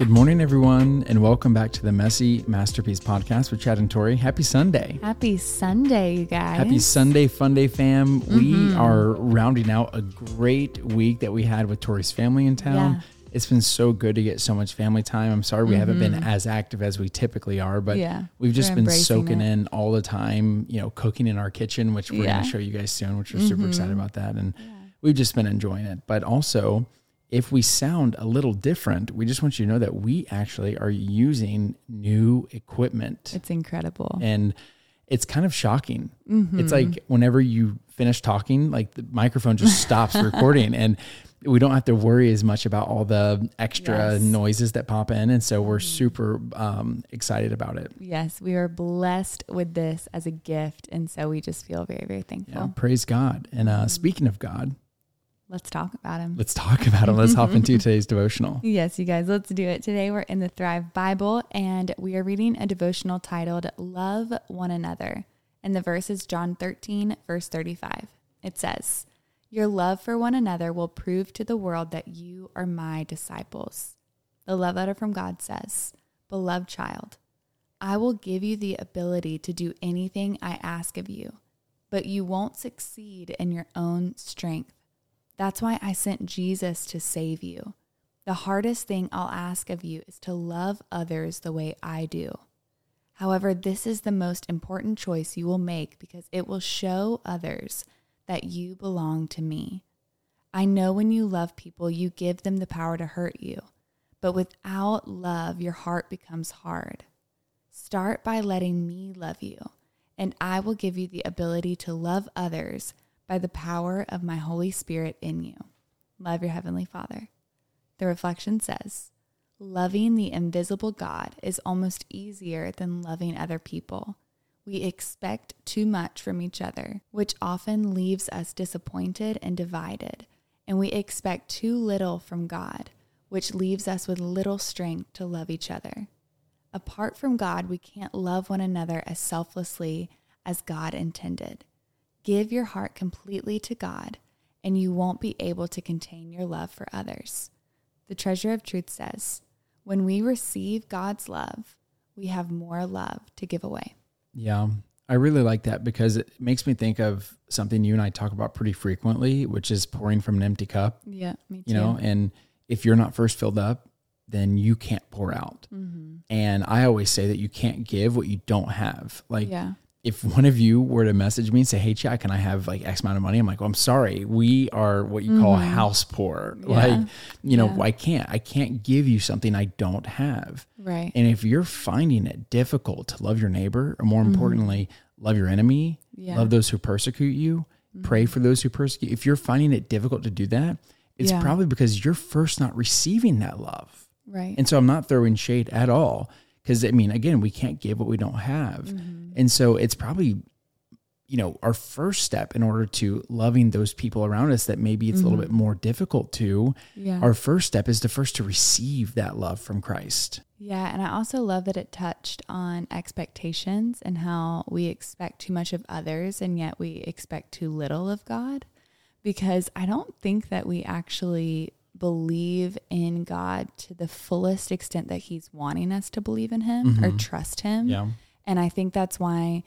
Good morning, everyone, and welcome back to the Messy Masterpiece Podcast with Chad and Tori. Happy Sunday. Happy Sunday, you guys. Happy Sunday, Fun Day fam. We mm-hmm. are rounding out a great week that we had with Tori's family in town. Yeah. It's been so good to get so much family time. I'm sorry we haven't been mm-hmm. as active as we typically are, but Yeah, we've just been soaking it. in all the time, you know, cooking in our kitchen, which we're Yeah. going to show you guys soon, which we're super excited mm-hmm. about that. And we've just been enjoying it. But also, if we sound a little different, we just want you to know that we actually are using new equipment It's incredible. and it's kind of shocking. Mm-hmm. It's like whenever you finish talking, like the microphone just stops recording and we don't have to worry as much about all the extra Yes. Mm-hmm. noises that pop in. And so we're super um, excited about it. yes, we are blessed with this as a gift. And so we just feel very, very thankful. Yeah, praise God. And Mm-hmm. uh, speaking of God, Let's talk about him. let's talk about him. Let's hop into today's devotional. Yes, you guys, let's do it. Today we're in the Thrive Bible and we are reading a devotional titled Love One Another. And the verse is John 13, verse 35. It says, Your love for one another will prove to the world that you are my disciples. The love letter from God says, Beloved child, I will give you the ability to do anything I ask of you, but you won't succeed in your own strength. That's why I sent Jesus to save you. The hardest thing I'll ask of you is to love others the way I do. However, this is the most important choice you will make because it will show others that you belong to me. I know when you love people, you give them the power to hurt you, but without love, your heart becomes hard. Start by letting me love you, and I will give you the ability to love others by the power of my Holy Spirit in you. Love your Heavenly Father. The reflection says, Loving the invisible God is almost easier than loving other people. We expect too much from each other, which often leaves us disappointed and divided. And we expect too little from God, which leaves us with little strength to love each other. Apart from God, we can't love one another as selflessly as God intended. Give your heart completely to God, and you won't be able to contain your love for others. The treasure of truth says, when we receive God's love, we have more love to give away. Yeah. I really like that because it makes me think of something you and I talk about pretty frequently, which is pouring from an empty cup, Yeah, me too. you know, and if you're not first filled up, then you can't pour out. Mm-hmm. And I always say that you can't give what you don't have. Like, yeah, if one of you were to message me and say, Hey, Chad, can I have like X amount of money? I'm like, well, I'm sorry. We are what you call house poor. Mm-hmm. Yeah. Like, you know, Yeah. I can't, I can't give you something I don't have. right. And if you're finding it difficult to love your neighbor, or more importantly, love your enemy, Mm-hmm. Yeah. Mm-hmm. love those who persecute you, pray for those who persecute. If you're finding it difficult to do that, it's probably because you're first not receiving that love. right. And so I'm not throwing shade at all because I mean, again, we can't give what we don't have. Mm-hmm. And so it's probably, you know, our first step in order to loving those people around us that maybe it's a little bit more difficult to. Mm-hmm. yeah. Our first step is to first to receive that love from Christ. Yeah, and I also love that it touched on expectations and how we expect too much of others and yet we expect too little of God. Because I don't think that we actually believe in God to the fullest extent that He's wanting us to believe in Him or mm-hmm. trust Him. Yeah. And I think that's why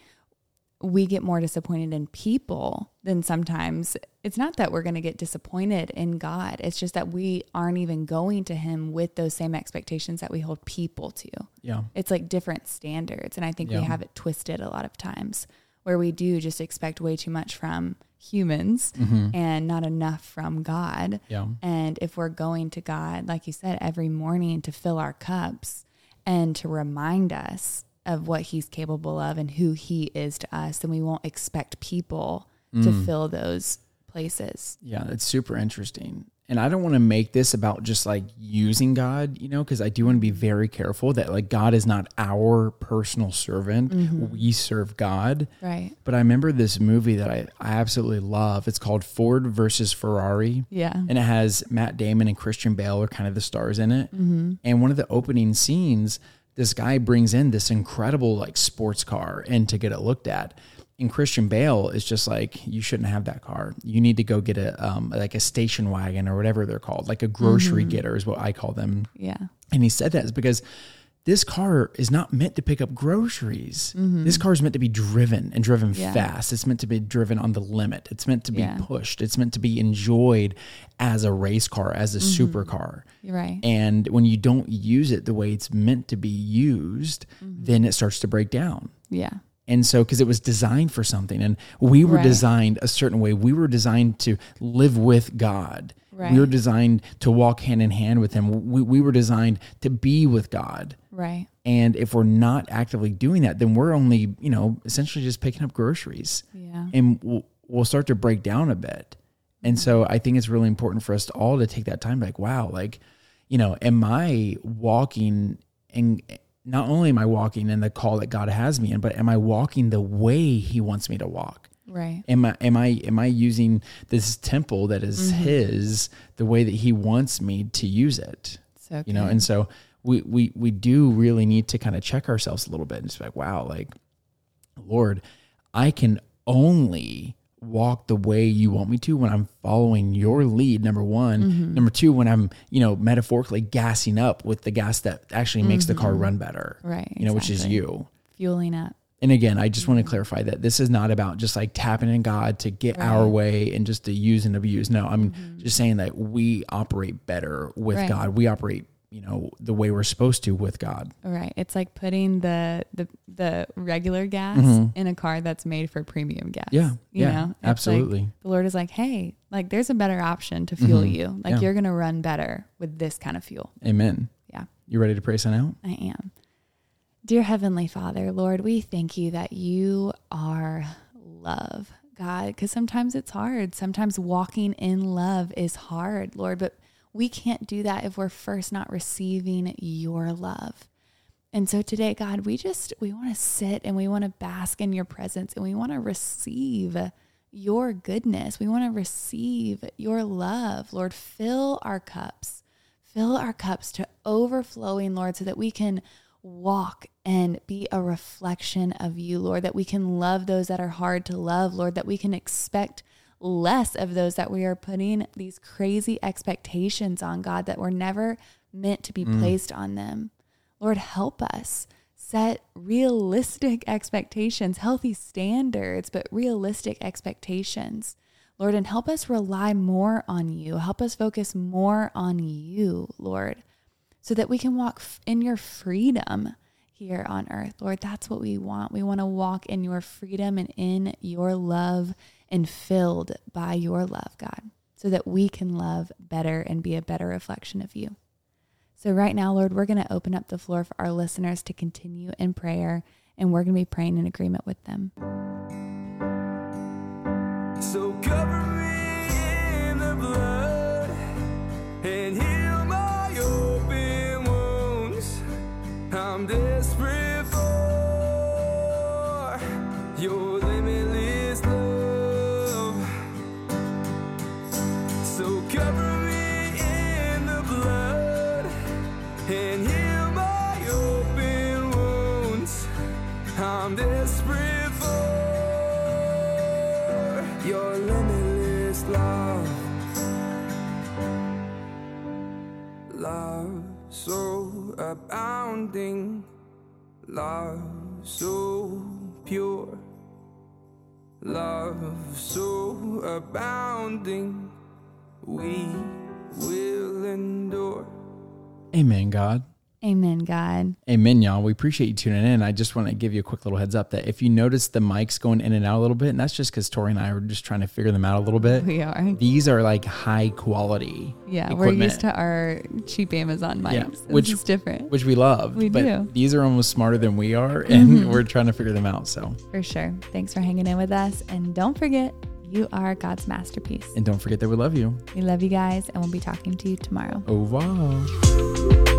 we get more disappointed in people than sometimes it's not that we're going to get disappointed in God. It's just that we aren't even going to him with those same expectations that we hold people to. Yeah. It's like different standards and I think Yeah. we have it twisted a lot of times where we do just expect way too much from humans mm-hmm. and not enough from God. Yeah. And if we're going to God, like you said, every morning to fill our cups and to remind us of what He's capable of and who He is to us, then we won't expect people to mm. fill those places. Yeah, it's super interesting. And I don't want to make this about just like using God, you know, because I do want to be very careful that like God is not our personal servant. Mm-hmm. We serve God. Right. But I remember this movie that I, I absolutely love. It's called Ford versus Ferrari. Yeah. And it has Matt Damon and Christian Bale are kind of the stars in it. Mm-hmm. And one of the opening scenes, this guy brings in this incredible like sports car in to get it looked at. In Christian Bale is just like you shouldn't have that car. You need to go get a um, like a station wagon or whatever they're called, like a grocery getter is what I call them. Yeah. And he said that is because this car is not meant to pick up groceries. This car is meant to be driven and driven Mm-hmm. Yeah. fast. It's meant to be driven on the limit. It's meant to be Yeah. pushed. It's meant to be enjoyed as a race car, as a Mm-hmm. supercar. You're right. And when you don't use it the way it's meant to be used, Mm-hmm. then it starts to break down. yeah. And so, because it was designed for something, and we were Right. designed a certain way, we were designed to live with God. We were designed to walk hand in hand with Him. We, we were designed to be with God. Right. And if we're not actively doing that, then we're only, you know, essentially just picking up groceries Yeah. and we'll, we'll start to break down a bit. And so I think it's really important for us all to take that time, like, wow, like, you know, am I walking and not only am I walking in the call that God has me in, but am I walking the way He wants me to walk? Right. Am I am I am I using this temple that is mm-hmm. His the way that He wants me to use it? So you know and so we we we do really need to kind of check ourselves a little bit and just be like wow like lord i can only walk the way you want me to when i'm following your lead number one Mm-hmm. number two when i'm you know metaphorically gassing up with the gas that actually makes the car run better Mm-hmm. Right, you know which is you fueling up. and again, I just want to clarify that this is not about just like tapping in God to get our Right. Mm-hmm. way and just to use and abuse. No, I'm just saying that we operate better with Right. God. We operate, you know, the way we're supposed to with God. Right. It's like putting the the the regular gas in a car that's made for premium gas. Mm-hmm. Yeah. You yeah. know? It's like absolutely. the Lord is like, hey, like there's a better option to fuel you. Like Mm-hmm. Yeah. you're gonna run better with this kind of fuel. Amen. Yeah. You ready to pray sign out? I am. Dear Heavenly Father, Lord, we thank you that you are love, God, because sometimes it's hard. Sometimes walking in love is hard, Lord, but we can't do that if we're first not receiving your love. And so today, God, we just, we want to sit and we want to bask in your presence and we want to receive your goodness. We want to receive your love. Lord, fill our cups. Fill our cups to overflowing, Lord, so that we can walk and be a reflection of you, Lord, that we can love those that are hard to love, Lord, that we can expect less of those that we are putting these crazy expectations on, God, that were never meant to be mm. placed on them. Lord, help us set realistic expectations, healthy standards, but realistic expectations. Lord, and help us rely more on you. Help us focus more on you, Lord, so that we can walk in your freedom here on earth. Lord, that's what we want. We want to walk in your freedom and in your love and filled by your love, God, so that we can love better and be a better reflection of you. So, right now, Lord, we're going to open up the floor for our listeners to continue in prayer, and we're going to be praying in agreement with them. And heal my open wounds. I'm desperate for your limitless love. Love so abounding, love so pure, love so abounding, we will endure. Amen, God. Amen, God. Amen, y'all. We appreciate you tuning in. I just want to give you a quick little heads up that if you notice the mics going in and out a little bit, and that's just because Tori and I were just trying to figure them out a little bit. We are. These are like high quality. Yeah, we're used to our cheap Amazon mics. Yeah, which- is different. which we love. We but do. Mm-hmm. These are almost smarter than we are, and we're trying to figure them out. So, For sure. Thanks for hanging in with us. And don't forget, you are God's masterpiece. and don't forget that we love you. We love you guys, and we'll be talking to you tomorrow. Au revoir.